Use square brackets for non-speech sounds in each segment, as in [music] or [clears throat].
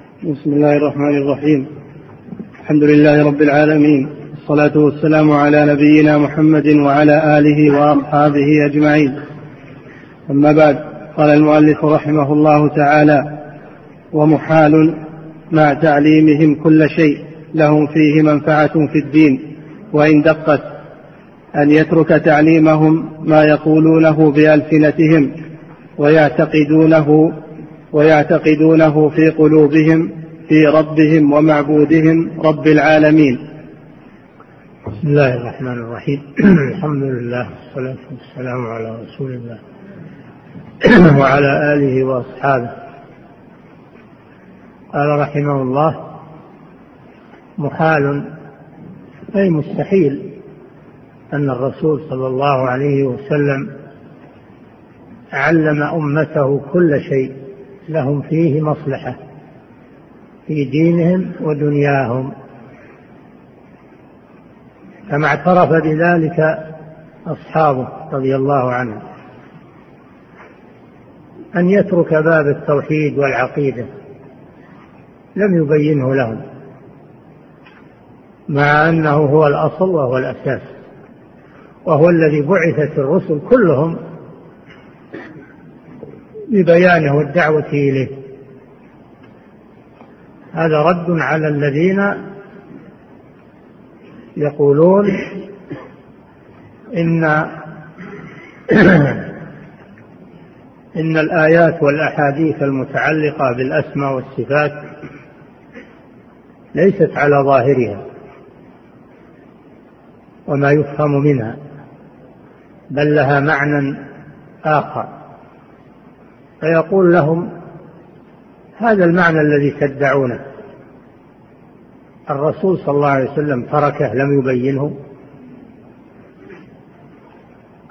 بسم الله الرحمن الرحيم. الحمد لله رب العالمين. والصلاة والسلام على نبينا محمد وعلى آله وأصحابه أجمعين. أما بعد قال المؤلف رحمه الله تعالى ومحال مع تعليمهم كل شيء لهم فيه منفعة في الدين وإن دقت أن يترك تعليمهم ما يقولونه بألسنتهم ويعتقدونه ويعتقدونه في قلوبهم في ربهم ومعبودهم رب العالمين. بسم الله الرحمن الرحيم. [clears throat] الحمد لله والصلاة والسلام على رسول الله [clears throat] وعلى آله وأصحابه. قال رحمه الله محال أي مستحيل أن الرسول صلى الله عليه وسلم علم أمته كل شيء. لهم فيه مصلحة في دينهم ودنياهم. كما اعترف بذلك أصحابه رضي الله عنهم أن يترك باب التوحيد والعقيدة. لم يبينه لهم مع أنه هو الأصل وهو الأساس وهو الذي بعثت الرسل كلهم ببيانه والدعوة إليه. هذا رد على الذين يقولون إن [clears throat] إن الآيات والأحاديث المتعلقة بالأسماء والصفات ليست على ظاهرها وما يفهم منها بل لها معنى آخر. فيقول لهم هذا المعنى الذي تدعونه. الرسول صلى الله عليه وسلم تركه لم يبينه.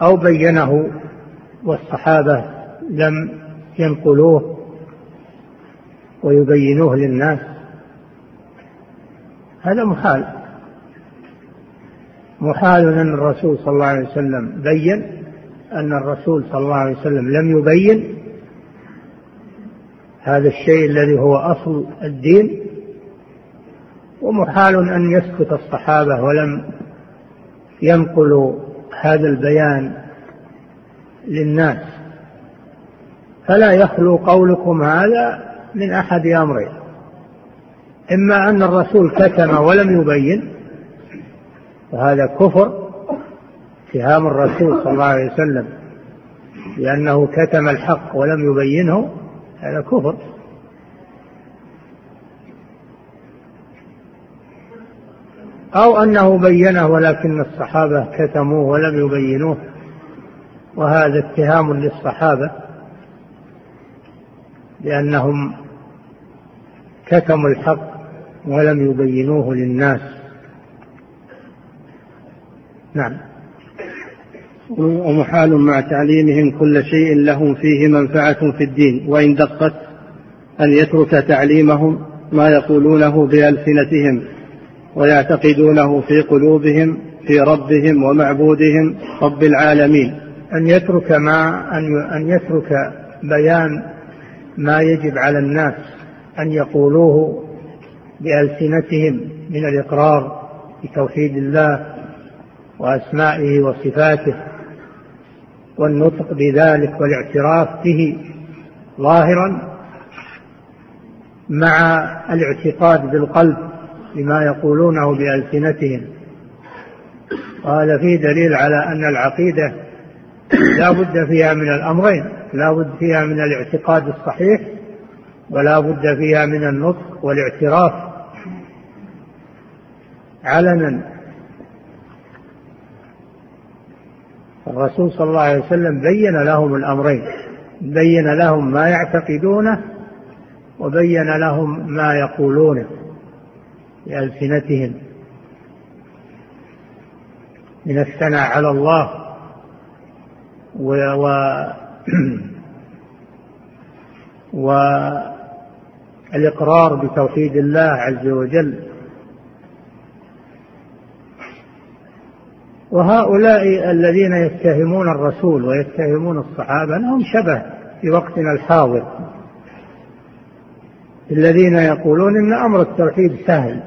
أو بينه والصحابة لم ينقلوه ويبينوه للناس. هذا محال. محال أن الرسول صلى الله عليه وسلم بين أن الرسول صلى الله عليه وسلم لم يبين هذا الشيء الذي هو أصل الدين ومحال أن يسكت الصحابة ولم ينقلوا هذا البيان للناس. فلا يخلو قولكم هذا من أحد أمرين. إما أن الرسول كتم ولم يبين وهذا كفر اتهام الرسول صلى الله عليه وسلم لأنه كتم الحق ولم يبينه. هذا كفر. أو أنه بينه ولكن الصحابة كتموه ولم يبينوه وهذا اتهام للصحابة لأنهم كتموا الحق ولم يبينوه للناس. نعم. ومحال مع تعليمهم كل شيء لهم فيه منفعة في الدين وإن دقت أن يترك تعليمهم ما يقولونه بألسنتهم ويعتقدونه في قلوبهم في ربهم ومعبودهم رب العالمين. أن يترك ما أن يترك بيان ما يجب على الناس أن يقولوه بألسنتهم من الإقرار بتوحيد الله وأسمائه وصفاته. والنطق بذلك والاعتراف به ظاهرا مع الاعتقاد بالقلب بما يقولونه بألسنتهم. وهذا فيه دليل على أن العقيدة لا بد فيها من الأمرين لا بد فيها من الاعتقاد الصحيح ولا بد فيها من النطق والاعتراف علنا. الرسول صلى الله عليه وسلم بين لهم الأمرين. بين لهم ما يعتقدونه وبين لهم ما يقولونه بألسنتهم. من الثناء على الله و, و [clears throat] والإقرار بتوحيد الله عز وجل وهؤلاء الذين يتهمون الرسول ويتهمون الصحابة لهم شبه في وقتنا الحاضر. الذين يقولون إن أمر التوحيد سهل.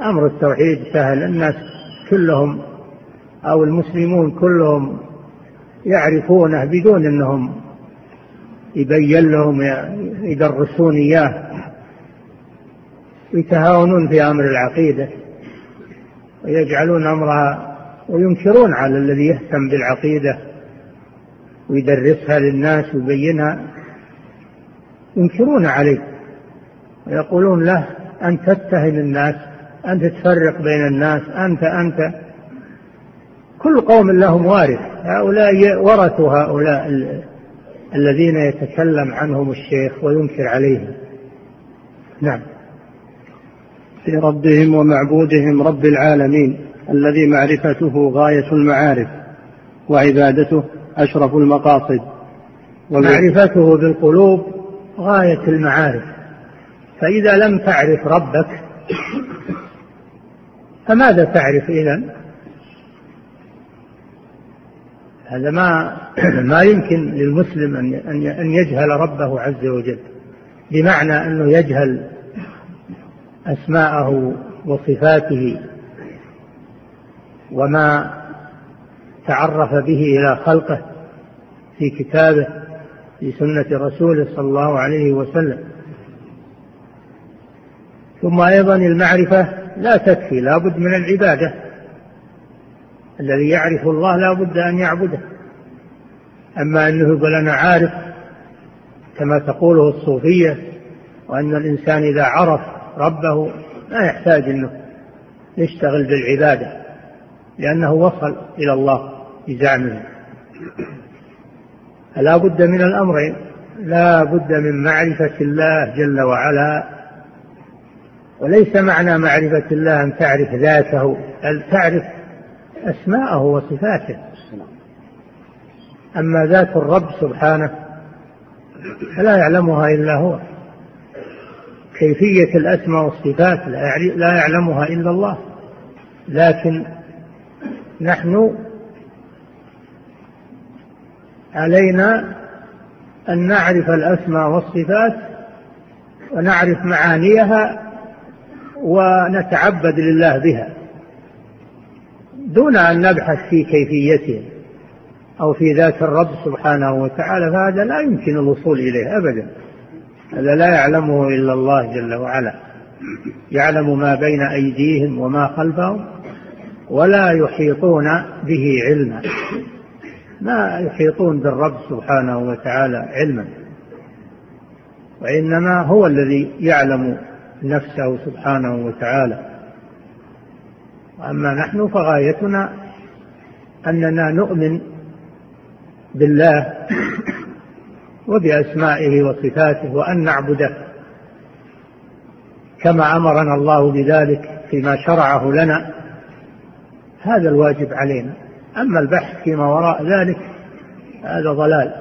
أمر التوحيد سهل. الناس كلهم أو المسلمون كلهم يعرفونه بدون إنهم يبين لهم يدرسون إياه يتهاونون في أمر العقيدة. ويجعلون أمرها وينكرون على الذي يهتم بالعقيدة ويدرسها للناس ويبينها. ينكرون عليه ويقولون له أن تتهم الناس أن تفرق بين الناس أنت أنت. كل قوم لهم وارث. هؤلاء ورثوا هؤلاء الذين يتكلم عنهم الشيخ وينكر عليهم. نعم. في ربهم ومعبودهم رب العالمين الذي معرفته غاية المعارف وعبادته أشرف المقاصد. معرفته بالقلوب غاية المعارف. فإذا لم تعرف ربك فماذا تعرف إذا؟ هذا ما [clears throat] ما يمكن للمسلم أن أن يجهل ربه عز وجل بمعنى أنه يجهل أسماءه وصفاته وما تعرف به إلى خلقه في كتابه في سنة رسوله صلى الله عليه وسلم. ثم أيضا المعرفة لا تكفي لا بد من العبادة. الذي يعرف الله لا بد أن يعبده. أما أنه يقول أنا عارف كما تقوله الصوفية وأن الإنسان إذا عرف ربه لا يحتاج أنه يشتغل بالعبادة لأنه وصل إلى الله بزعمه. فلا بد من الأمرين لا بد من معرفة الله جل وعلا. وليس معنى معرفة الله أن تعرف ذاته بل تعرف أسماءه وصفاته. أما ذات الرب سبحانه فلا يعلمها إلا هو. كيفية الأسماء والصفات لا يعلمها إلا الله. لكن نحن علينا أن نعرف الأسماء والصفات ونعرف معانيها ونتعبد لله بها دون أن نبحث في كيفيتها أو في ذات الرب سبحانه وتعالى فهذا لا يمكن الوصول إليه أبدا. هذا لا يعلمه إلا الله جل وعلا. يعلم ما بين أيديهم وما خلفهم ولا يحيطون به علما. ما يحيطون بالرب سبحانه وتعالى علما. وإنما هو الذي يعلم نفسه سبحانه وتعالى. أما نحن فغايتنا أننا نؤمن بالله وبأسمائه وصفاته وأن نعبده. كما أمرنا الله بذلك فيما شرعه لنا. هذا الواجب علينا. أما البحث فيما وراء ذلك هذا ضلال.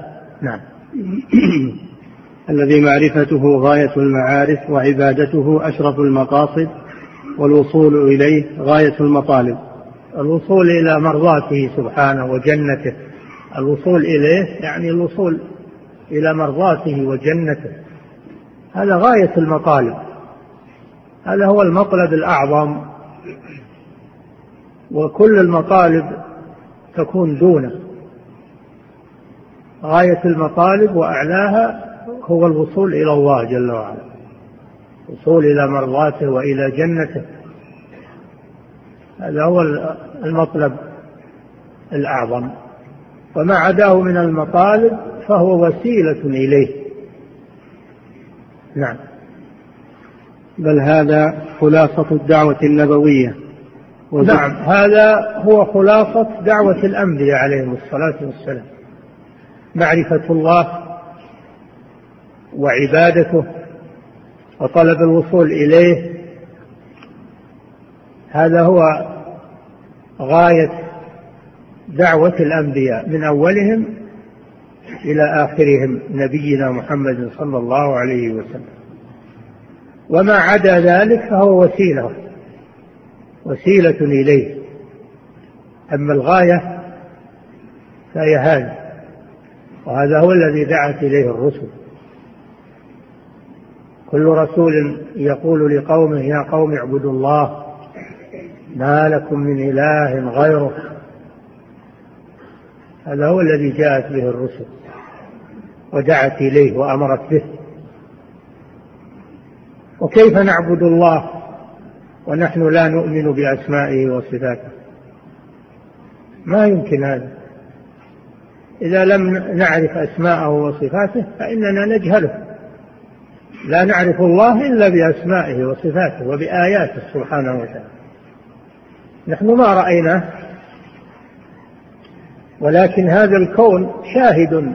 نعم. [clears throat] الذي معرفته غاية المعارف وعبادته أشرف المقاصد والوصول إليه غاية المطالب. الوصول إلى مرضاته سبحانه وجنته. الوصول إليه يعني الوصول إلى مرضاته وجنته. هذا غاية المطالب. هذا هو المطلب الأعظم. وكل المطالب تكون دونه. غاية المطالب وأعلاها هو الوصول إلى الله جل وعلا. الوصول إلى مرضاته وإلى جنته. هذا هو المطلب الأعظم. وما عداه من المطالب فهو وسيلة إليه. نعم. بل هذا خلاصة الدعوة النبوية. نعم هذا هو خلاصة دعوة الأنبياء عليهم الصلاة والسلام. معرفة الله وعبادته وطلب الوصول إليه. هذا هو غاية دعوة الأنبياء من أولهم إلى آخرهم نبينا محمد صلى الله عليه وسلم. وما عدا ذلك فهو وسيلة وسيلة إليه. أما الغاية فهي هذه وهذا هو الذي دعت إليه الرسل. كل رسول يقول لقومه يا قوم اعبدوا الله ما لكم من إله غيره. هذا هو الذي جاءت به الرسل ودعت إليه وأمرت به. وكيف نعبد الله ونحن لا نؤمن بأسمائه وصفاته؟ ما يمكن هذا. إذا لم نعرف أسماءه وصفاته فإننا نجهله. لا نعرف الله إلا بأسمائه وصفاته وبآياته سبحانه وتعالى. نحن ما رأيناه. ولكن هذا الكون شاهد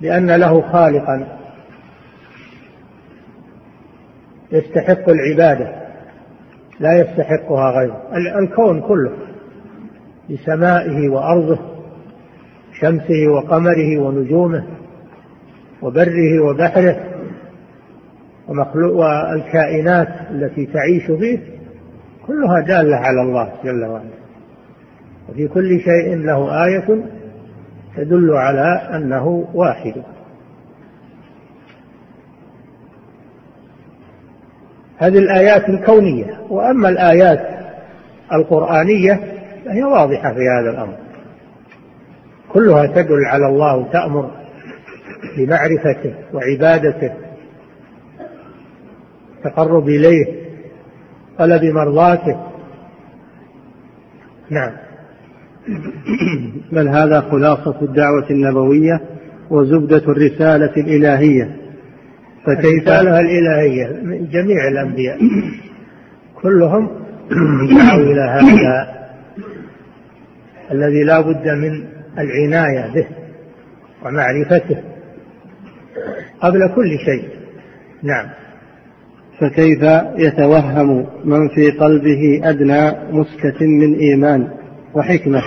بأن له خالقا يستحق العبادة لا يستحقها غيره. الكون كله بسمائه وأرضه شمسه وقمره ونجومه وبره وبحره ومخلوق والكائنات التي تعيش فيه كلها دالة على الله جل وعلا. وفي كل شيء له آية تدل على أنه واحد. هذه الآيات الكونية وأما الآيات القرآنية فهي واضحة في هذا الأمر. كلها تدل على الله وتأمر بمعرفته وعبادته التقرب إليه طلب مرضاته. نعم. [coughs] بل هذا خلاصة الدعوة النبوية وزبدة الرسالة الإلهية. فكيف؟ الرسالة الإلهية من جميع الأنبياء. [coughs] كلهم [coughs] دعوا إلى هذا الذي لا بد من العناية به ومعرفته قبل كل شيء. نعم. فكيف يتوهم من في قلبه أدنى مسكة من إيمان؟ وحكمة.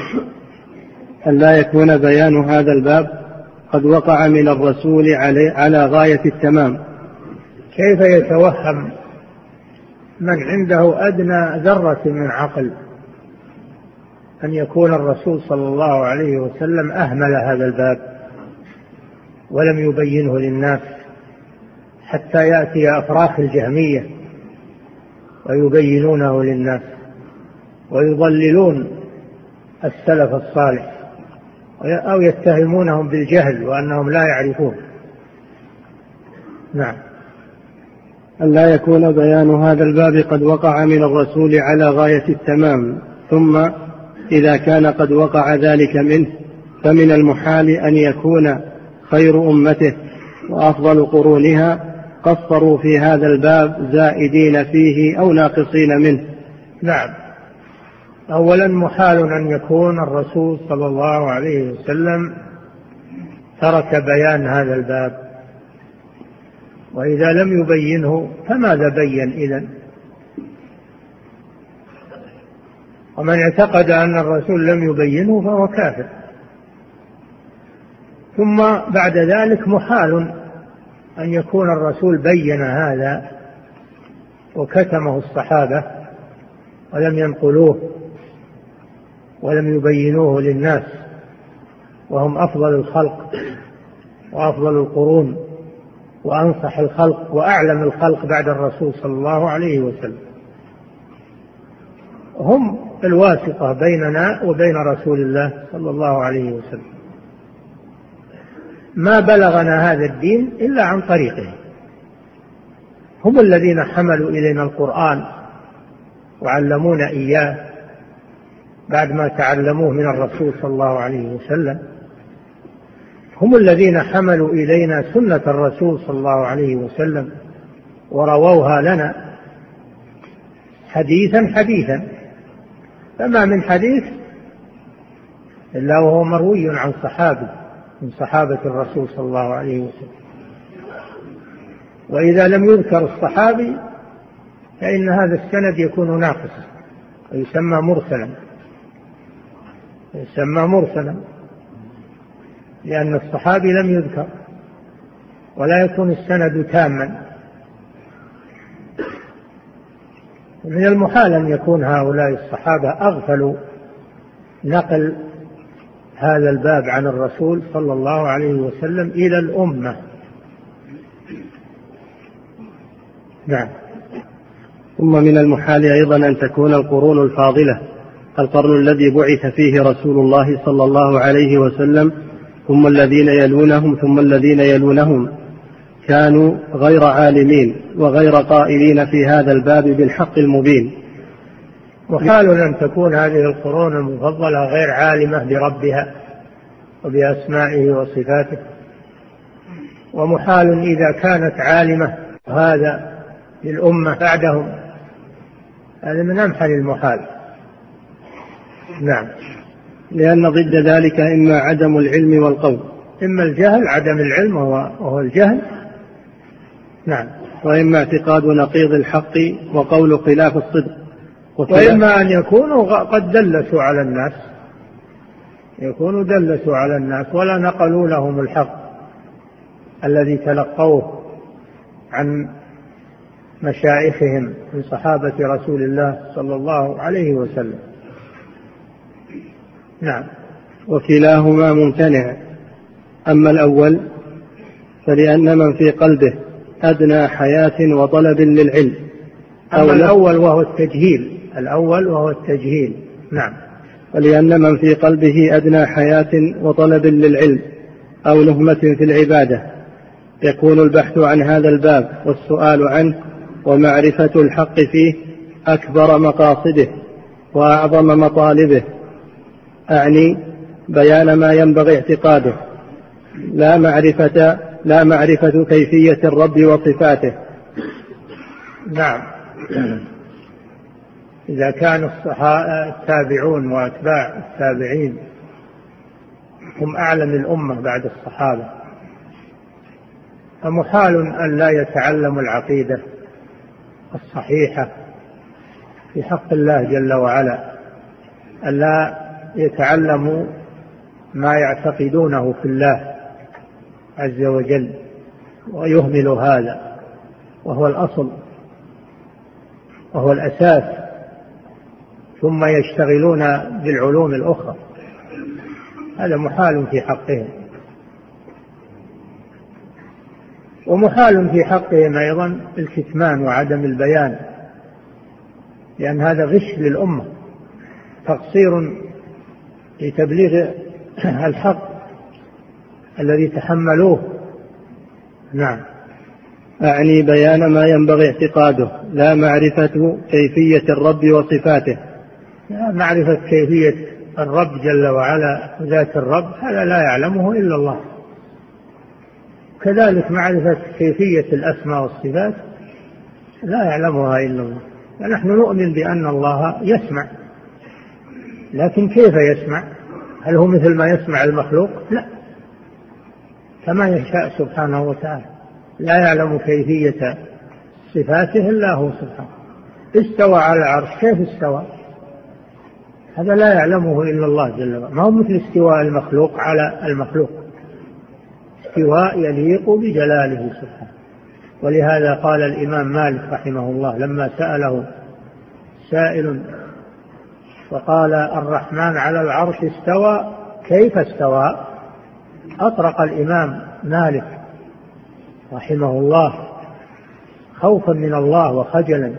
أن لا يكون بيان هذا الباب قد وقع من الرسول على غاية التمام. كيف يتوهم من عنده أدنى ذرة من عقل أن يكون الرسول صلى الله عليه وسلم أهمل هذا الباب ولم يبينه للناس حتى يأتي أفراخ الجهمية ويبينونه للناس ويضللون السلف الصالح أو يتهمونهم بالجهل وأنهم لا يعرفون. نعم. أن لا يكون بيان هذا الباب قد وقع من الرسول على غاية التمام ثم إذا كان قد وقع ذلك منه فمن المحال أن يكون خير أمته وأفضل قرونها قصروا في هذا الباب زائدين فيه أو ناقصين منه. نعم. أولا محال أن يكون الرسول صلى الله عليه وسلم ترك بيان هذا الباب. وإذا لم يبينه فماذا بين إذن؟ ومن اعتقد أن الرسول لم يبينه فهو كافر. ثم بعد ذلك محال أن يكون الرسول بين هذا وكتمه الصحابة ولم ينقلوه. ولم يبينوه للناس وهم أفضل الخلق وأفضل القرون وأنصح الخلق وأعلم الخلق بعد الرسول صلى الله عليه وسلم. هم الواسطة بيننا وبين رسول الله صلى الله عليه وسلم. ما بلغنا هذا الدين إلا عن طريقه. هم الذين حملوا إلينا القرآن وعلمونا إياه بعد ما تعلموه من الرسول صلى الله عليه وسلم. هم الذين حملوا إلينا سنة الرسول صلى الله عليه وسلم ورووها لنا حديثا حديثا. فما من حديث إلا وهو مروي عن صحابي من صحابة الرسول صلى الله عليه وسلم. وإذا لم يذكر الصحابي فإن هذا السند يكون ناقصا ويسمى مرسلا. يسمى مرسلا لأن الصحابي لم يذكر ولا يكون السند تاما. من المحال أن يكون هؤلاء الصحابة أغفلوا نقل هذا الباب عن الرسول صلى الله عليه وسلم إلى الأمة. نعم. ثم من المحال أيضا أن تكون القرون الفاضلة. القرن الذي بعث فيه رسول الله صلى الله عليه وسلم ثم الذين يلونهم ثم الذين يلونهم. كانوا غير عالمين وغير قائلين في هذا الباب بالحق المبين. محال أن تكون هذه القرون المفضلة غير عالمة بربها وبأسمائه وصفاته. ومحال إذا كانت عالمة هذا للأمة بعدهم. هذا من أمحل المحال. نعم. لأن ضد ذلك إما عدم العلم والقول. إما الجهل عدم العلم وهو الجهل. نعم. وإما اعتقاد نقيض الحق وقول خلاف الصدق. وإما أن يكونوا قد دلسوا على الناس. يكونوا دلسوا على الناس ولا نقلوا لهم الحق الذي تلقوه عن مشايخهم من صحابة رسول الله صلى الله عليه وسلم. نعم. وكلاهما ممتنع. أما الأول فلأن من في قلبه أدنى حياة وطلب للعلم. أما الأول وهو التجهيل. الأول وهو التجهيل. نعم. ولأن من في قلبه أدنى حياة وطلب للعلم أو نهمة في العبادة. يكون البحث عن هذا الباب والسؤال عنه ومعرفة الحق فيه أكبر مقاصده وأعظم مطالبه. أعني بيان ما ينبغي اعتقاده. لا معرفة لا معرفة كيفية الرب وصفاته. نعم. إذا كان التابعون وأتباع التابعين هم أعلم الأمة بعد الصحابة. فمحال أن لا يتعلموا العقيدة الصحيحة في حق الله جل وعلا أن لا يتعلموا ما يعتقدونه في الله عز وجل ويهمل هذا وهو الأصل وهو الأساس. ثم يشتغلون بالعلوم الأخرى. هذا محال في حقهم. ومحال في حقهم أيضا الكتمان وعدم البيان لأن هذا غش للأمة. تقصير لتبليغ [clears throat] الحق الذي تحملوه. نعم. أعني بيان ما ينبغي اعتقاده لا معرفة كيفية الرب وصفاته. لا معرفة كيفية الرب جل وعلا ذات الرب هذا لا يعلمه إلا الله. كذلك معرفة كيفية الأسماء والصفات لا يعلمها إلا الله. فنحن نؤمن بأن الله يسمع. لكن كيف يسمع؟ هل هو مثل ما يسمع المخلوق؟ لا. كما يشاء سبحانه وتعالى. لا يعلم كيفية صفاته إلا هو سبحانه. استوى على العرش. كيف استوى؟ هذا لا يعلمه إلا الله جل وعلا. ما هو مثل استواء المخلوق على المخلوق. استواء يليق بجلاله سبحانه. ولهذا قال الإمام مالك رحمه الله لما سأله سائل وقال الرحمن على العرش استوى كيف استوى؟ أطرق الإمام مالك رحمه الله خوفا من الله وخجلا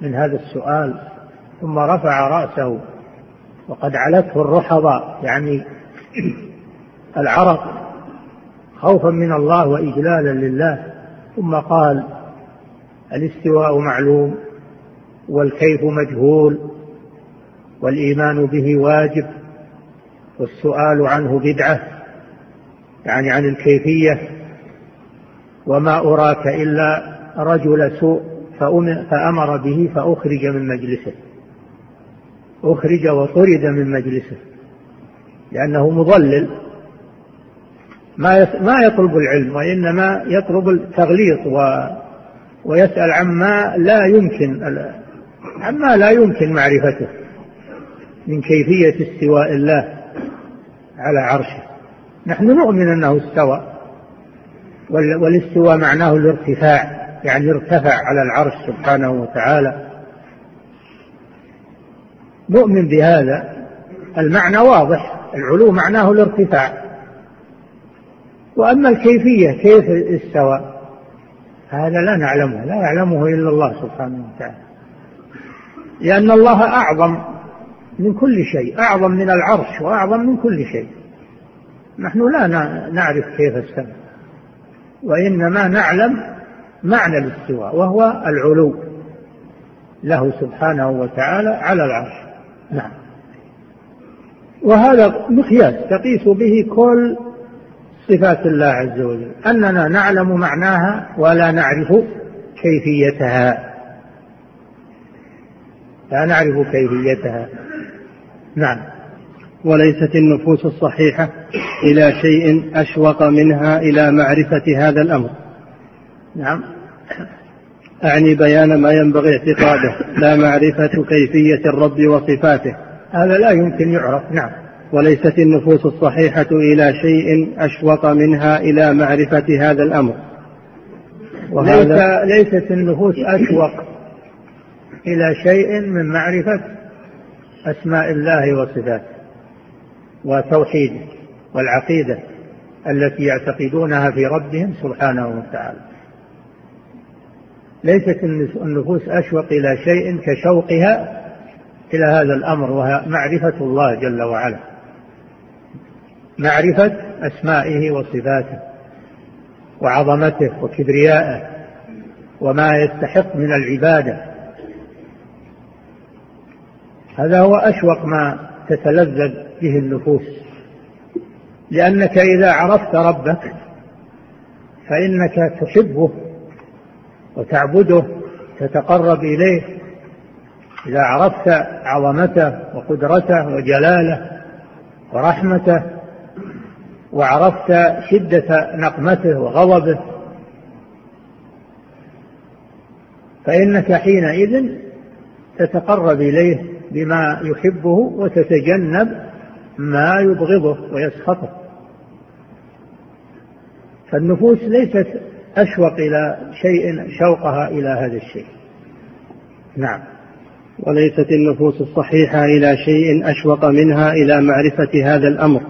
من هذا السؤال ثم رفع رأسه وقد علته الرحضاء يعني [clears throat] العرق خوفا من الله وإجلالا لله ثم قال الاستواء معلوم والكيف مجهول. والإيمان به واجب والسؤال عنه بدعة يعني عن الكيفية. وما أراك إلا رجل سوء فأمر به فأخرج من مجلسه. أخرج وطرد من مجلسه لأنه مضلل. ما يطلب العلم وإنما يطلب التغليط و ويسأل عما لا يمكن عما لا يمكن معرفته. من كيفية استواء الله على عرشه. نحن نؤمن أنه استوى والاستواء معناه الارتفاع يعني ارتفع على العرش سبحانه وتعالى. نؤمن بهذا. المعنى واضح العلو معناه الارتفاع. وأما الكيفية كيف استوى؟ هذا لا نعلمه لا يعلمه إلا الله سبحانه وتعالى. لأن الله أعظم من كل شيء أعظم من العرش وأعظم من كل شيء. نحن لا نعرف كيف استوى وإنما نعلم معنى الاستواء وهو العلو له سبحانه وتعالى على العرش. نعم. وهذا مقياس تقيس به كل صفات الله عز وجل. أننا نعلم معناها ولا نعرف كيفيتها. لا نعرف كيفيتها. نعم. وليست النفوس الصحيحة إلى شيء أشوق منها إلى معرفة هذا الأمر. نعم. أعني بيان ما ينبغي اعتقاده. لا معرفة كيفية الرب وصفاته. هذا لا يمكن يعرف. نعم. وليست النفوس الصحيحة إلى شيء أشوق منها إلى معرفة هذا الأمر. وهذا ليس ليست النفوس أشوق إلى شيء من معرفة أسماء الله وصفاته وتوحيده والعقيدة التي يعتقدونها في ربهم سبحانه وتعالى. ليست النفوس أشوق إلى شيء كشوقها إلى هذا الأمر وهي معرفة الله جل وعلا معرفة أسمائه وصفاته وعظمته وكبريائه وما يستحق من العبادة. هذا هو أشوق ما تتلذذ به النفوس. لأنك إذا عرفت ربك فإنك تحبه وتعبده تتقرب إليه. إذا عرفت عظمته وقدرته وجلاله ورحمته وعرفت شدة نقمته وغضبه فإنك حينئذ تتقرب إليه. بما يحبه وتتجنب ما يبغضه ويسخطه. فالنفوس ليست أشوق إلى شيء شوقها إلى هذا الشيء. نعم. وليست النفوس الصحيحة إلى شيء أشوق منها إلى معرفة هذا الأمر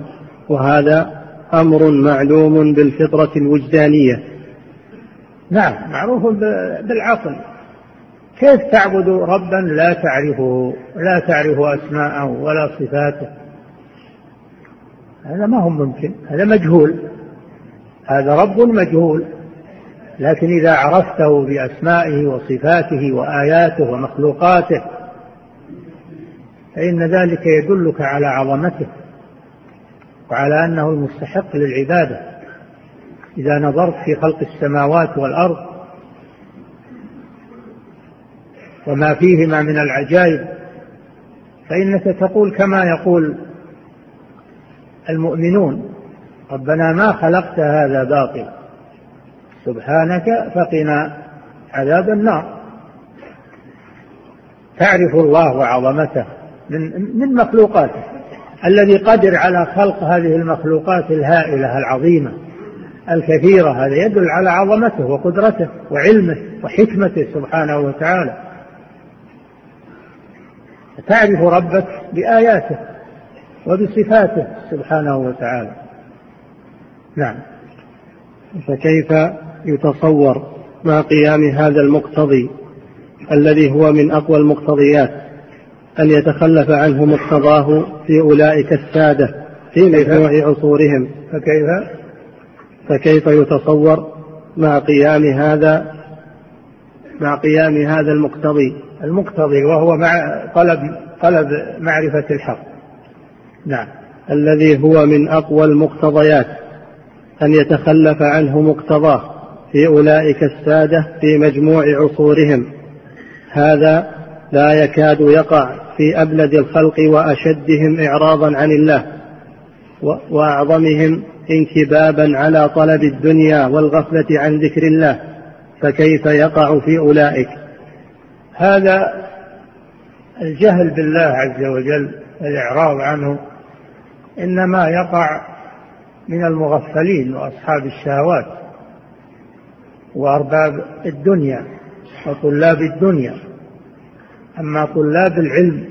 وهذا أمر معلوم بالفطرة الوجدانية. نعم معروف بالعقل. كيف تعبد ربا لا تعرفه؟ لا تعرف أسماءه ولا صفاته. هذا ما هو ممكن هذا مجهول. هذا رب مجهول. لكن إذا عرفته بأسمائه وصفاته وآياته ومخلوقاته فإن ذلك يدلك على عظمته وعلى أنه المستحق للعبادة. إذا نظرت في خلق السماوات والأرض وما فيهما من العجائب فإنك تقول كما يقول المؤمنون ربنا ما خلقت هذا باطلا سبحانك فقنا عذاب النار. تعرف الله وعظمته من من مخلوقاته الذي قدر على خلق هذه المخلوقات الهائلة العظيمة الكثيرة هذا يدل على عظمته وقدرته وعلمه وحكمته سبحانه وتعالى. تعرف ربك بآياته وبصفاته سبحانه وتعالى. نعم. فكيف يتصور مع قيام هذا المقتضي الذي هو من أقوى المقتضيات؟ أن يتخلف عنه مقتضاه في أولئك السادة في مجموع عصورهم. فكيف؟ فكيف يتصور مع قيام هذا مع قيام هذا المقتضي؟ المقتضي وهو مع طلب طلب معرفة الحق. نعم. الذي هو من أقوى المقتضيات أن يتخلف عنه مقتضاه في أولئك السادة في مجموع عصورهم. هذا لا يكاد يقع في أبلد الخلق وأشدهم إعراضا عن الله وأعظمهم انكبابا على طلب الدنيا والغفلة عن ذكر الله فكيف يقع في أولئك؟ هذا الجهل بالله عز وجل الإعراض عنه إنما يقع من المغفلين وأصحاب الشهوات وأرباب الدنيا وطلاب الدنيا. أما طلاب العلم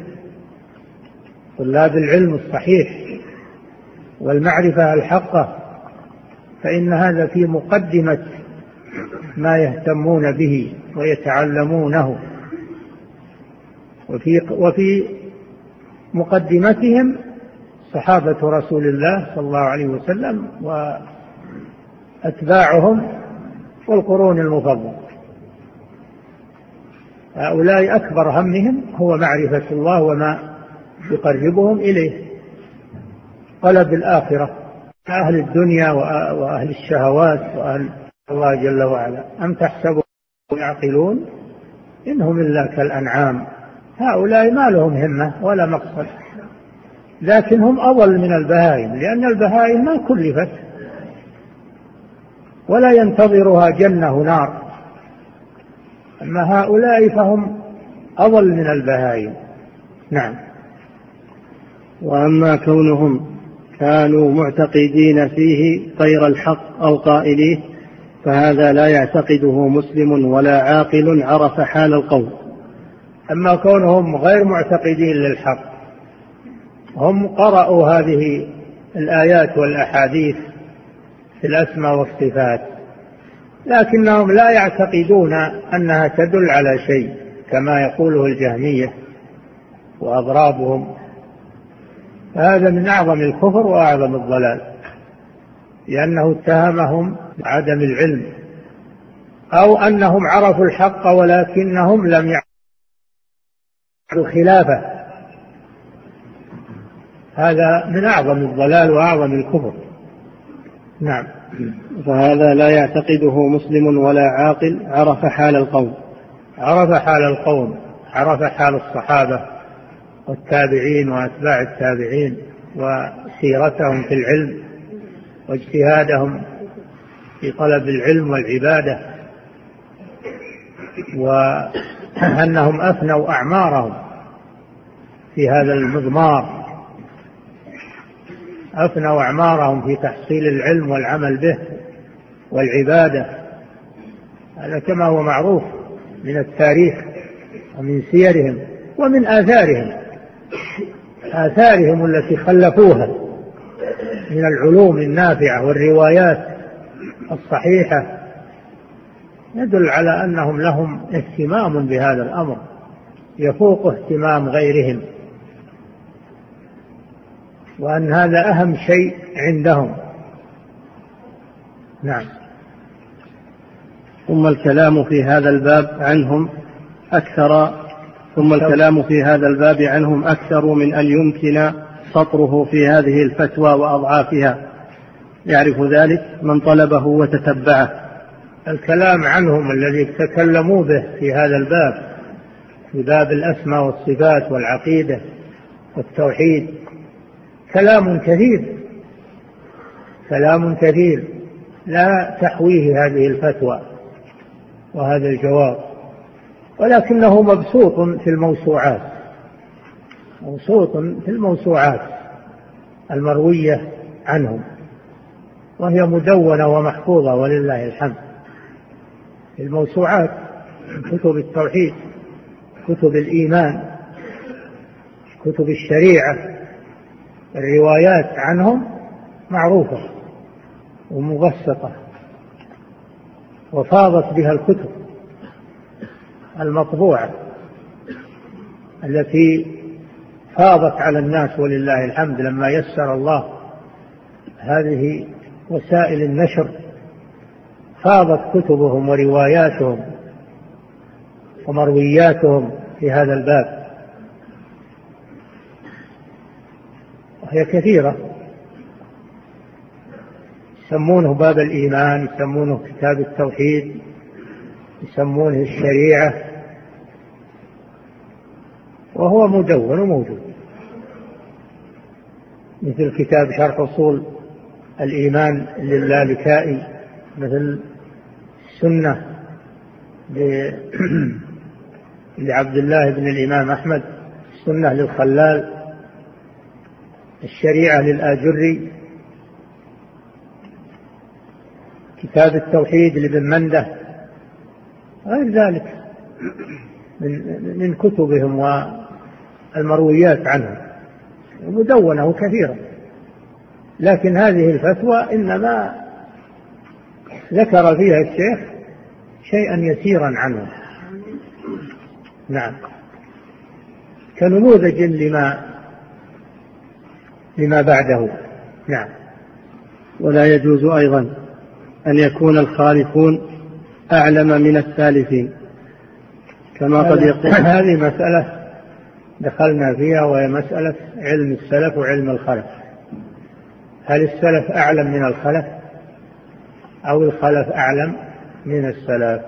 طلاب العلم الصحيح والمعرفة الحقة فإن هذا في مقدمة ما يهتمون به ويتعلمونه. وفي وفي مقدمتهم صحابة رسول الله صلى الله عليه وسلم وأتباعهم والقرون المفضلة. هؤلاء أكبر همهم هو معرفة الله وما يقربهم إليه. طلب الآخرة أهل الدنيا وأهل الشهوات وأهل الله جل وعلا. أم تحسبوا يعقلون إنهم إلا كالأنعام. هؤلاء ما لهم همة ولا مقصد. لكن هم أضل من البهائم لأن البهائم ما كلفت. ولا ينتظرها جنة نار أما هؤلاء فهم أضل من البهائم. نعم. وأما كونهم كانوا معتقدين فيه غير الحق أو قائليه فهذا لا يعتقده مسلم ولا عاقل عرف حال القوم أما كونهم غير معتقدين للحق هم قرأوا هذه الآيات والأحاديث في الأسماء والصفات لكنهم لا يعتقدون أنها تدل على شيء كما يقوله الجهمية وأضرابهم. هذا من أعظم الكفر وأعظم الضلال لأنه اتهمهم بعدم العلم أو أنهم عرفوا الحق ولكنهم لم يعرفوا خلافه هذا من أعظم الضلال وأعظم الكفر. نعم. فهذا لا يعتقده مسلم ولا عاقل عرف حال القوم. عرف حال القوم عرف حال الصحابة والتابعين وأتباع التابعين وسيرتهم في العلم واجتهادهم في طلب العلم والعبادة وأنهم أفنوا أعمارهم. في هذا المضمار. أفنوا أعمارهم في تحصيل العلم والعمل به والعبادة. هذا كما هو معروف من التاريخ ومن سيرهم ومن آثارهم. آثارهم التي خلفوها من العلوم النافعة والروايات الصحيحة يدل على أنهم لهم اهتمام بهذا الأمر. يفوق اهتمام غيرهم. وأن هذا أهم شيء عندهم. نعم. ثم الكلام في هذا الباب عنهم أكثر ثم الكلام في هذا الباب عنهم أكثر من أن يمكن سطره في هذه الفتوى وأضعافها. يعرف ذلك من طلبه وتتبعه. الكلام عنهم الذي تكلموا به في هذا الباب في باب الأسماء والصفات والعقيدة والتوحيد كلام كثير. كلام كثير. لا تحويه هذه الفتوى وهذا الجواب. ولكنه مبسوط في الموسوعات. مبسوط في الموسوعات المروية عنهم. وهي مدونة ومحفوظة ولله الحمد. في الموسوعات كتب التوحيد كتب الإيمان كتب الشريعة الروايات عنهم معروفة ومبسطة وفاضت بها الكتب المطبوعة التي فاضت على الناس ولله الحمد لما يسر الله هذه وسائل النشر. فاضت كتبهم ورواياتهم ومروياتهم في هذا الباب. وهي كثيرة. يسمونه باب الإيمان يسمونه كتاب التوحيد يسمونه الشريعة. وهو مدون وموجود. مثل كتاب شرح أصول الإيمان للالكائي مثل السنة [clears throat] لعبد الله بن الإمام أحمد السنة للخلال. الشريعة للآجري كتاب التوحيد لابن منده غير ذلك من, من كتبهم والمرويات عنهم مدونة كثيرة. لكن هذه الفتوى إنما ذكر فيها الشيخ شيئا يسيرا عنه نعم. كنموذج لما لما بعده. نعم. ولا يجوز أيضا أن يكون الخالفون أعلم من السالفين كما قد يقول [clears throat] هذه مسألة دخلنا فيها وهي مسألة علم السلف وعلم الخلف. هل السلف أعلم من الخلف؟ أو الخلف أعلم من السلف؟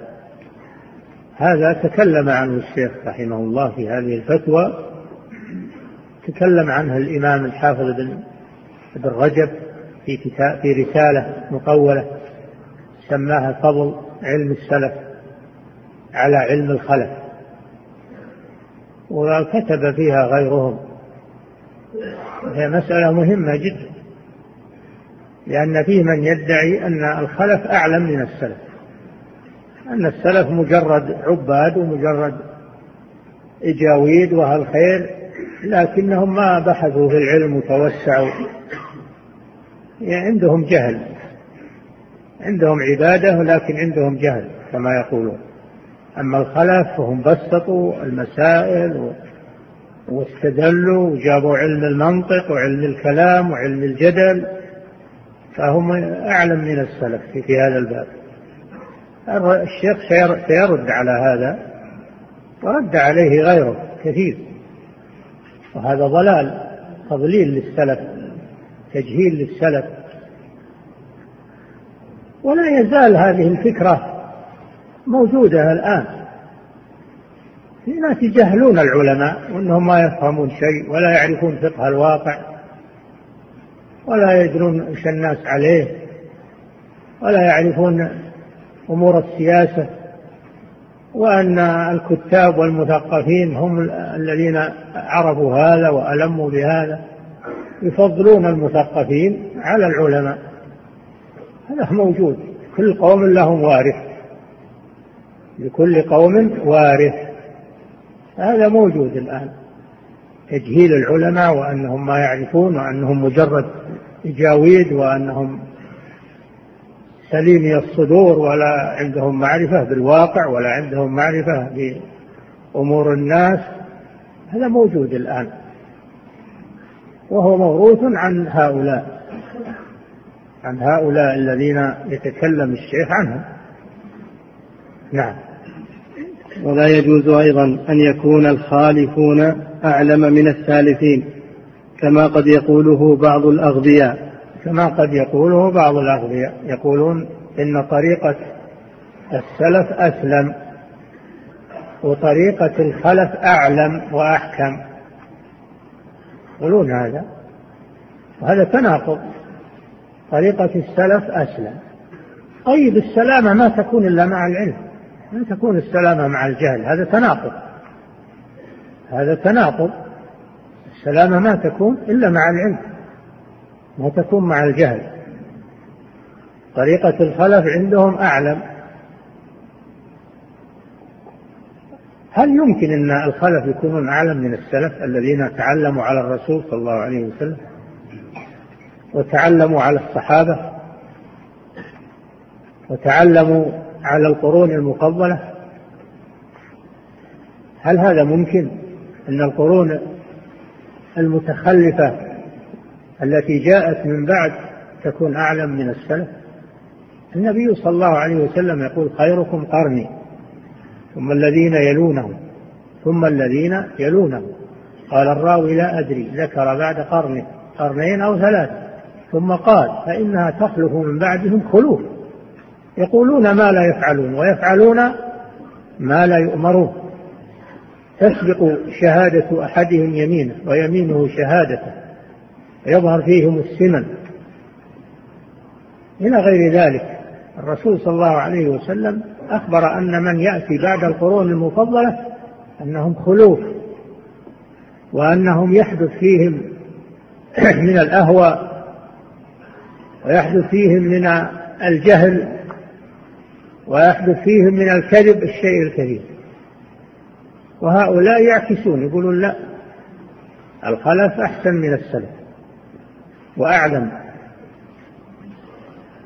هذا تكلم عنه الشيخ رحمه الله في هذه الفتوى. تكلم عنها الإمام الحافظ بن ابن رجب في كتاب في رسالة مطولة سماها فضل علم السلف على علم الخلف. وكتب فيها غيرهم. هي مسألة مهمة جدا. لأن فيه من يدعي أن الخلف أعلم من السلف. أن السلف مجرد عباد ومجرد إجاويد وأهل خير لكنهم ما بحثوا في العلم وتوسعوا. يعني عندهم جهل. عندهم عبادة ولكن عندهم جهل كما يقولون. أما الخلف فهم بسطوا المسائل واستدلوا وجابوا علم المنطق وعلم الكلام وعلم الجدل. فهم أعلم من السلف في هذا الباب. الشيخ سيرد على هذا ورد عليه غيره كثير. وهذا ضلال تضليل للسلف تجهيل للسلف. ولا يزال هذه الفكرة موجودة الآن. في ناس يجهلون العلماء وأنهم ما يفهمون شيء ولا يعرفون فقه الواقع ولا يدرون إيش الناس عليه ولا يعرفون أمور السياسة. وأن الكتاب والمثقفين هم الذين عرفوا هذا وألموا بهذا يفضلون المثقفين على العلماء. هذا موجود. كل قوم لهم وارث. لكل قوم وارث. هذا موجود الآن. تجهيل العلماء وأنهم ما يعرفون وأنهم مجرد إجاويد وأنهم سليمي الصدور ولا عندهم معرفة بالواقع ولا عندهم معرفة بأمور الناس هذا موجود الآن. وهو موروث عن هؤلاء عن هؤلاء الذين يتكلم الشيخ عنهم. نعم. ولا يجوز أيضا أن يكون الخالفون أعلم من السالفين كما قد يقوله بعض الأغبياء. كما قد يقوله بعض الأغبياء يقولون إن طريقة السلف أسلم وطريقة الخلف أعلم وأحكم. يقولون هذا؟ وهذا تناقض. طريقة السلف أسلم. طيب السلامة ما تكون إلا مع العلم. ما تكون السلامة مع الجهل. هذا تناقض. هذا تناقض. السلامة ما تكون إلا مع العلم. ما تكون مع الجهل. طريقة الخلف عندهم أعلم. هل يمكن أن الخلف يكونون أعلم من السلف الذين تعلموا على الرسول صلى الله عليه وسلم وتعلموا على الصحابة وتعلموا على القرون المفضلة هل هذا ممكن أن القرون المتخلفة التي جاءت من بعد تكون أعلم من السلف. النبي صلى الله عليه وسلم يقول خيركم قرني ثم الذين يلونهم ثم الذين يلونهم. قال الراوي لا أدري ذكر بعد قرن قرنين أو ثلاث. ثم قال فإنها تخلف من بعدهم خلوف. يقولون ما لا يفعلون ويفعلون ما لا يؤمرون. تسبق شهادة أحدهم يمينه ويمينه شهادته. يظهر فيهم السمن. إلى غير ذلك الرسول صلى الله عليه وسلم أخبر أن من يأتي بعد القرون المفضلة أنهم خلوف وأنهم يحدث فيهم [clears throat] من الأهوى ويحدث فيهم من الجهل ويحدث فيهم من الكذب الشيء الكثير وهؤلاء يعكسون يقولون لا الخلف أحسن من السلف. وأعلم.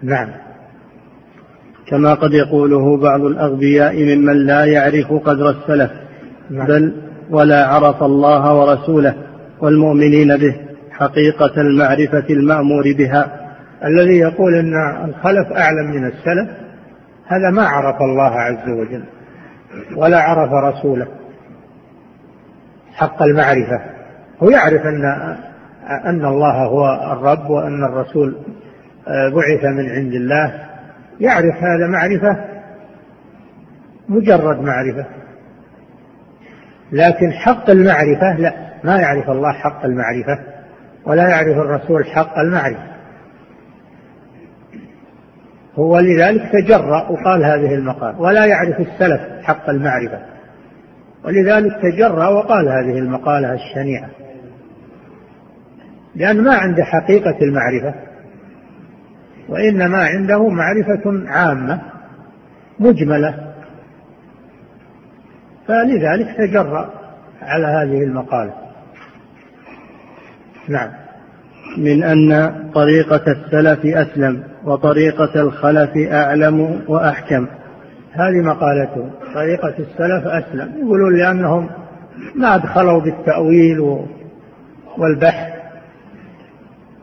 نعم. كما قد يقوله بعض الأغبياء ممن لا يعرف قدر السلف نعم. بل ولا عرف الله ورسوله والمؤمنين به حقيقة المعرفة المأمور بها. الذي يقول إن الخلف أعلم من السلف هذا ما عرف الله عز وجل ولا عرف رسوله حق المعرفة. هو يعرف أن أن الله هو الرب وأن الرسول آه، بعث من عند الله. يعرف هذا معرفة مجرد معرفة. لكن حق المعرفة لا ما يعرف الله حق المعرفة ولا يعرف الرسول حق المعرفة. هو لذلك تجرأ وقال هذه المقال ولا يعرف السلف حق المعرفة. ولذلك تجرأ وقال هذه المقالة الشنيعة. لأن ما عنده حقيقة المعرفة وإنما عنده معرفة عامة مجملة. فلذلك تجرأ على هذه المقالة. نعم. من أن طريقة السلف أسلم وطريقة الخلف أعلم وأحكم. هذه مقالته طريقة السلف أسلم. يقولون لأنهم ما أدخلوا بالتأويل والبحث.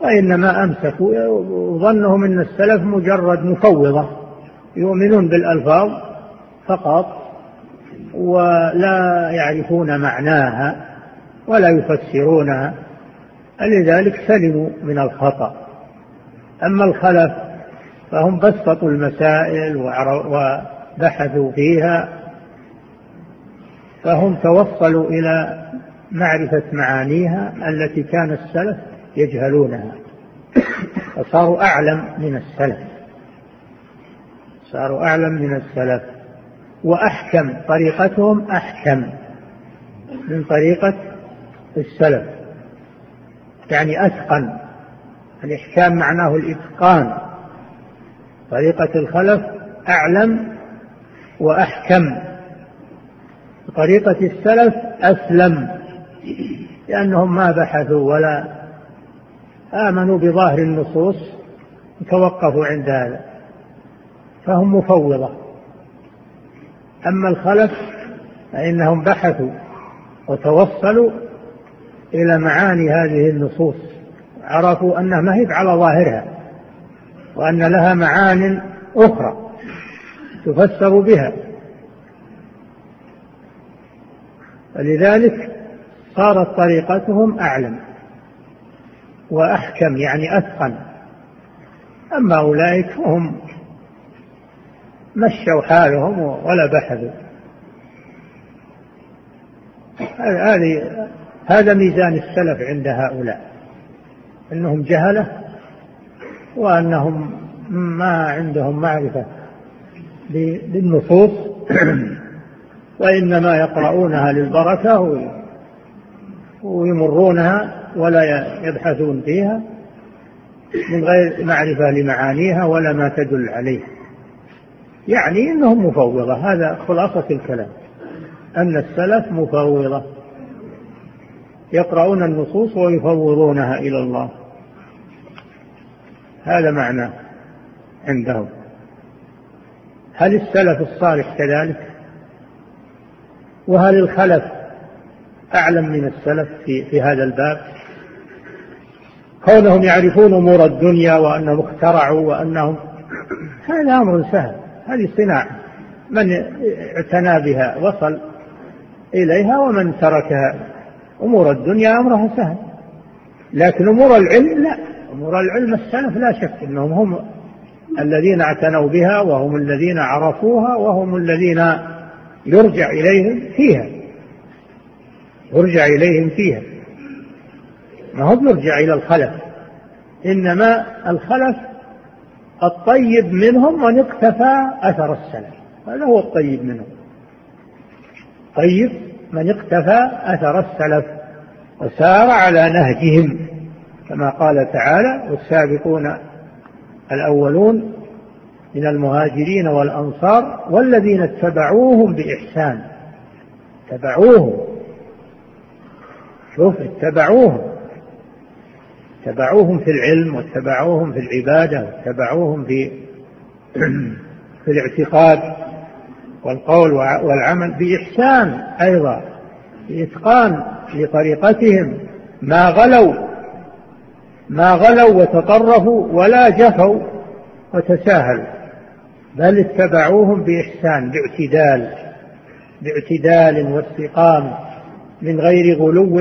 وإنما أمسكوا وظنهم أن السلف مجرد مفوضة يؤمنون بالألفاظ فقط ولا يعرفون معناها ولا يفسرونها لذلك سلموا من الخطأ. أما الخلف فهم بسطوا المسائل وبحثوا فيها فهم توصلوا إلى معرفة معانيها التي كان السلف يجهلونها. فصاروا أعلم من السلف. صاروا أعلم من السلف. وأحكم طريقتهم أحكم من طريقة السلف. يعني أتقن الإحكام معناه الإتقان. طريقة الخلف أعلم وأحكم. طريقة السلف أسلم لأنهم ما بحثوا ولا آمنوا بظاهر النصوص توقفوا عند هذا فهم مفوضة. أما الخلف فإنهم بحثوا وتوصلوا إلى معاني هذه النصوص عرفوا أنها ما هي على ظاهرها وأن لها معان أخرى تفسر بها. فلذلك صارت طريقتهم أعلم. وأحكم يعني أتقن. أما أولئك فهم مشوا حالهم ولا بحثوا. هذا ميزان السلف عند هؤلاء. إنهم جهلة وأنهم ما عندهم معرفة بالنصوص [clears throat] وإنما يقرؤونها للبركة ويمرونها ولا يبحثون فيها من غير معرفة لمعانيها ولا ما تدل عليه يعني إنهم مفوضة هذا خلاصة الكلام أن السلف مفوضة. يقرؤون النصوص ويفوضونها إلى الله. هذا معنى عندهم. هل السلف الصالح كذلك؟ وهل الخلف أعلم من السلف في, في هذا الباب. كونهم يعرفون أمور الدنيا وأنهم اخترعوا وأنهم [clears throat] هذا أمر سهل. هذه صناعة. من اعتنى بها وصل إليها ومن تركها. أمور الدنيا أمرها سهل. لكن أمور العلم لا. أمور العلم السلف لا شك أنهم هم الذين اعتنوا بها وهم الذين عرفوها وهم الذين يرجع إليهم فيها. يرجع إليهم فيها. ما هو يرجع إلى الخلف. إنما الخلف الطيب منهم من اقتفى أثر السلف. هذا هو الطيب منهم. طيب من اقتفى أثر السلف وسار على نهجهم. كما قال تعالى والسابقون الأولون من المهاجرين والأنصار والذين اتبعوهم بإحسان. اتبعوهم. شوف اتبعوهم. اتبعوهم في العلم واتبعوهم في العبادة واتبعوهم في [clears throat] في الاعتقاد والقول والعمل بإحسان أيضا بإتقان لطريقتهم ما غلوا ما غلوا وتطرفوا ولا جفوا وتساهلوا بل اتبعوهم بإحسان باعتدال باعتدال واستقامة. من غير غلو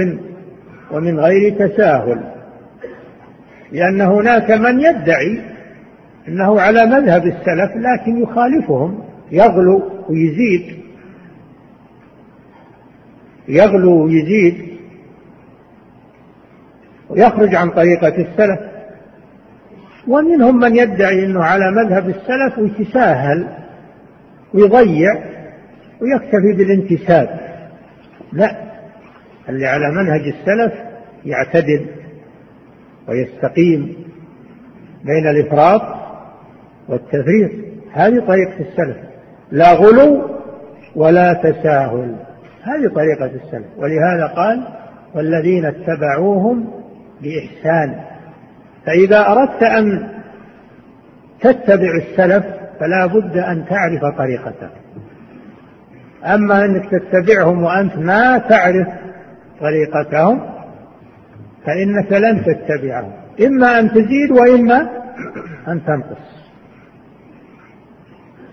ومن غير تساهل. لأن هناك من يدعي أنه على مذهب السلف لكن يخالفهم يغلو ويزيد. يغلو ويزيد. ويخرج عن طريقة السلف. ومنهم من يدعي أنه على مذهب السلف ويتساهل ويضيع ويكتفي بالانتساب. لا. اللي على منهج السلف يعتدل ويستقيم بين الإفراط والتفريط. هذه طريقة السلف. لا غلو ولا تساهل. هذه طريقة السلف. ولهذا قال والذين اتبعوهم بإحسان. فإذا أردت أن تتبع السلف فلا بد أن تعرف طريقته أما أنك تتبعهم وأنت ما تعرف طريقتهم فإنك لن تتبعهم. إما أن تزيد وإما أن تنقص.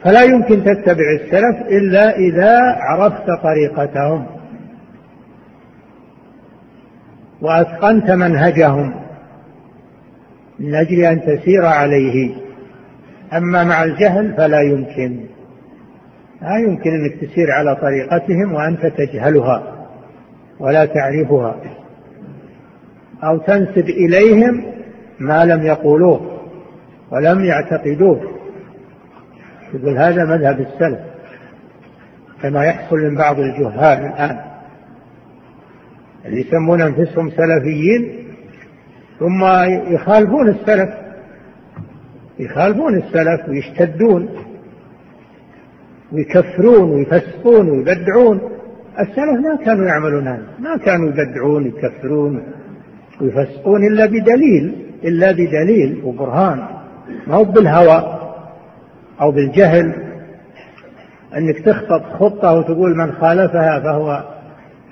فلا يمكن تتبع السلف إلا إذا عرفت طريقتهم. وأتقنت منهجهم من أجل أن تسير عليه. أما مع الجهل فلا يمكن. لا يمكن أنك تسير على طريقتهم وأنت تجهلها. ولا تعرفها. أو تنسب إليهم ما لم يقولوه ولم يعتقدوه. يقول هذا مذهب السلف كما يحصل من بعض الجهال الآن. اللي يسمون أنفسهم سلفيين ثم يخالفون السلف. يخالفون السلف ويشتدون ويكفرون ويفسقون ويبدعون. السلف ما كانوا يعملون هذا ما كانوا يبدعون ويكفرون ويفسقون إلا بدليل إلا بدليل وبرهان. ما هو بالهوى أو بالجهل أنك تخطط خطة وتقول من خالفها فهو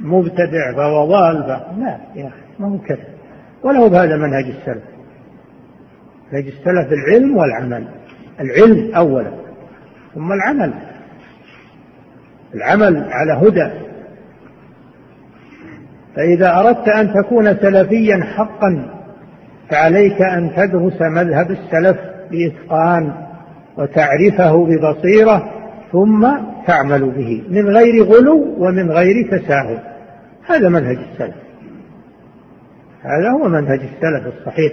مبتدع فهو ضال لا يا أخي ما هو كذا. ولا هو بهذا منهج السلف. منهج السلف العلم والعمل. العلم أولا ثم العمل. العمل على هدى. فإذا أردت أن تكون سلفيا حقا فعليك أن تدرس مذهب السلف بإتقان وتعرفه ببصيرة ثم تعمل به من غير غلو ومن غير تساهل. هذا منهج السلف. هذا هو منهج السلف الصحيح.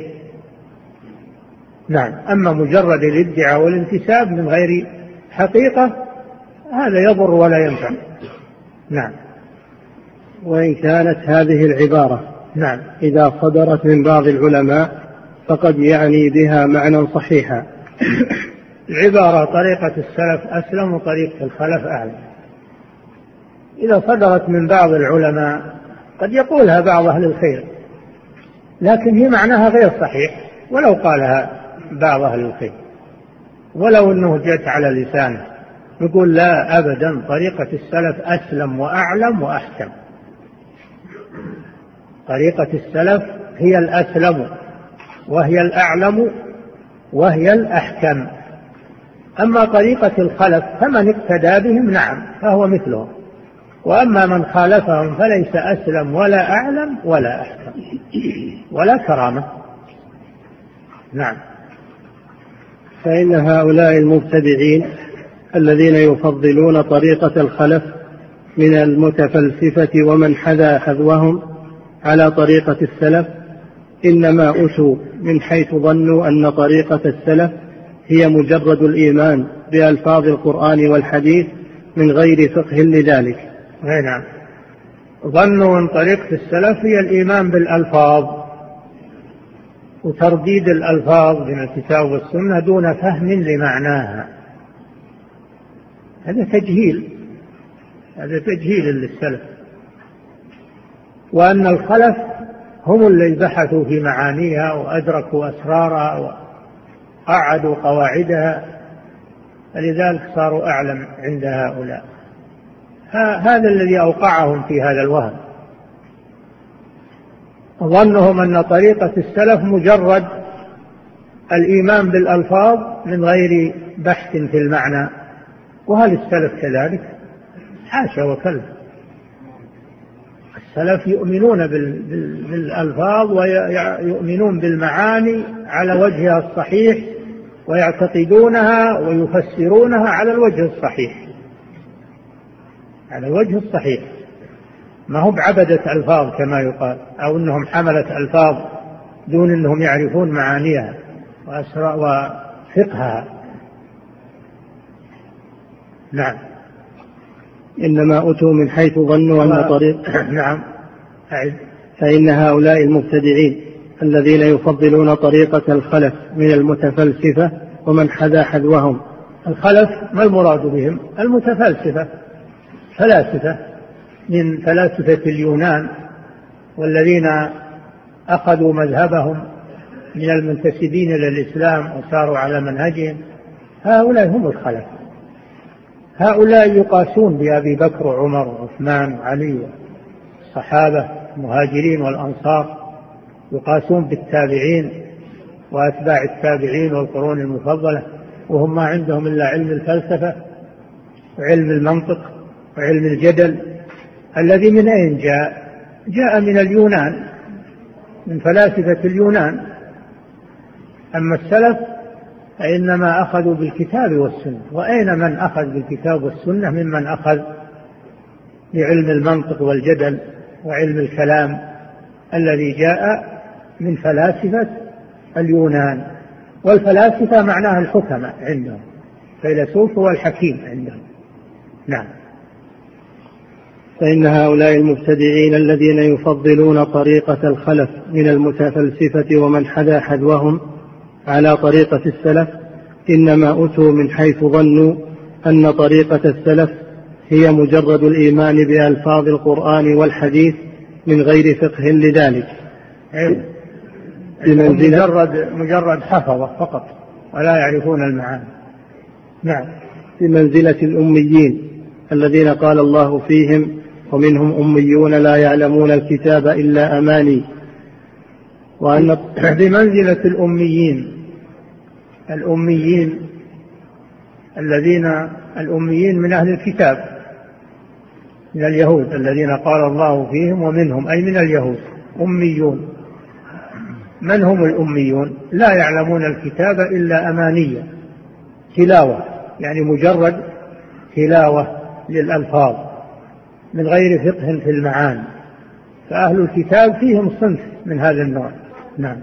نعم. أما مجرد الادعاء والانتساب من غير حقيقة هذا يضر ولا ينفع. نعم. وإن كانت هذه العبارة نعم. إذا صدرت من بعض العلماء فقد يعني بها معنى صحيحا. العبارة طريقة السلف أسلم وطريقة الخلف أعلم. إذا صدرت من بعض العلماء قد يقولها بعض أهل الخير لكن هي معناها غير صحيح ولو قالها بعض أهل الخير. ولو أنه جت على لسانه يقول لا أبدا طريقة السلف أسلم وأعلم وأحكم. طريقة السلف هي الأسلم وهي الأعلم وهي الأحكم. أما طريقة الخلف فمن اقتدى بهم نعم فهو مثلهم وأما من خالفهم فليس أسلم ولا أعلم ولا أحكم ولا كرامة. نعم. فإن هؤلاء المبتدعين الذين يفضلون طريقة الخلف من المتفلسفة ومن حذا حذوهم على طريقة السلف إنما أتوا من حيث ظنوا أن طريقة السلف هي مجرد الإيمان بألفاظ القرآن والحديث من غير فقه لذلك. نعم. ظنوا أن طريقة السلف هي الإيمان بالألفاظ وترديد الألفاظ من الكتاب والسنة دون فهم لمعناها. هذا تجهيل. هذا تجهيل للسلف. وأن الخلف هم اللي بحثوا في معانيها وأدركوا أسرارها وقعدوا قواعدها فلذلك صاروا أعلم عند هؤلاء. هذا الذي أوقعهم في هذا الوهم. ظنهم أن طريقة السلف مجرد الإيمان بالألفاظ من غير بحث في المعنى وهل السلف كذلك؟ حاشا وكلا. السلف يؤمنون بالألفاظ ويؤمنون بالمعاني على وجهها الصحيح ويعتقدونها ويفسرونها على الوجه الصحيح. على الوجه الصحيح. ما هو بعبدة ألفاظ كما يقال أو أنهم حملة ألفاظ دون أنهم يعرفون معانيها وفقهها. نعم. إنما أتوا من حيث ظنوا أن طريق [coughs] نعم. أعد. فإن هؤلاء المبتدعين الذين يفضلون طريقة الخلف من المتفلسفة ومن حذا حذوهم. الخلف ما المراد بهم؟ المتفلسفة. فلاسفة. من فلاسفة اليونان والذين أخذوا مذهبهم من المنتسبين إلى الإسلام وساروا على منهجهم. هؤلاء هم الخلف. هؤلاء يقاسون بأبي بكر وعمر وعثمان وعلي الصحابة المهاجرين والأنصار يقاسون بالتابعين وأتباع التابعين والقرون المفضلة وهم ما عندهم إلا علم الفلسفة وعلم المنطق وعلم الجدل. الذي من أين جاء؟ جاء من اليونان من فلاسفة اليونان. أما السلف فإنما أخذوا بالكتاب والسنة. وأين من أخذ بالكتاب والسنة؟ ممن أخذ بعلم المنطق والجدل وعلم الكلام الذي جاء من فلاسفة اليونان. والفلاسفة معناها الحكماء عندهم. فيلسوف هو الحكيم عندهم. نعم. فإن هؤلاء المبتدعين الذين يفضلون طريقة الخلف من المتفلسفة ومن حذا حذوهم على طريقة السلف إنما أتوا من حيث ظنوا أن طريقة السلف هي مجرد الإيمان بألفاظ القرآن والحديث من غير فقه لذلك. بمنزلة مجرد مجرد حفظة فقط ولا يعرفون المعاني. نعم. بمنزلة الأميين الذين قال الله فيهم ومنهم أميون لا يعلمون الكتاب إلا أماني. وأن بمنزلة الأميين الأميين الذين الأميين من أهل الكتاب من اليهود الذين قال الله فيهم ومنهم أي من اليهود أميون. من هم الأميون؟ لا يعلمون الكتاب إلا أمانية تلاوة يعني مجرد تلاوة للألفاظ من غير فقه في المعاني. فأهل الكتاب فيهم صنف من هذا النوع. نعم.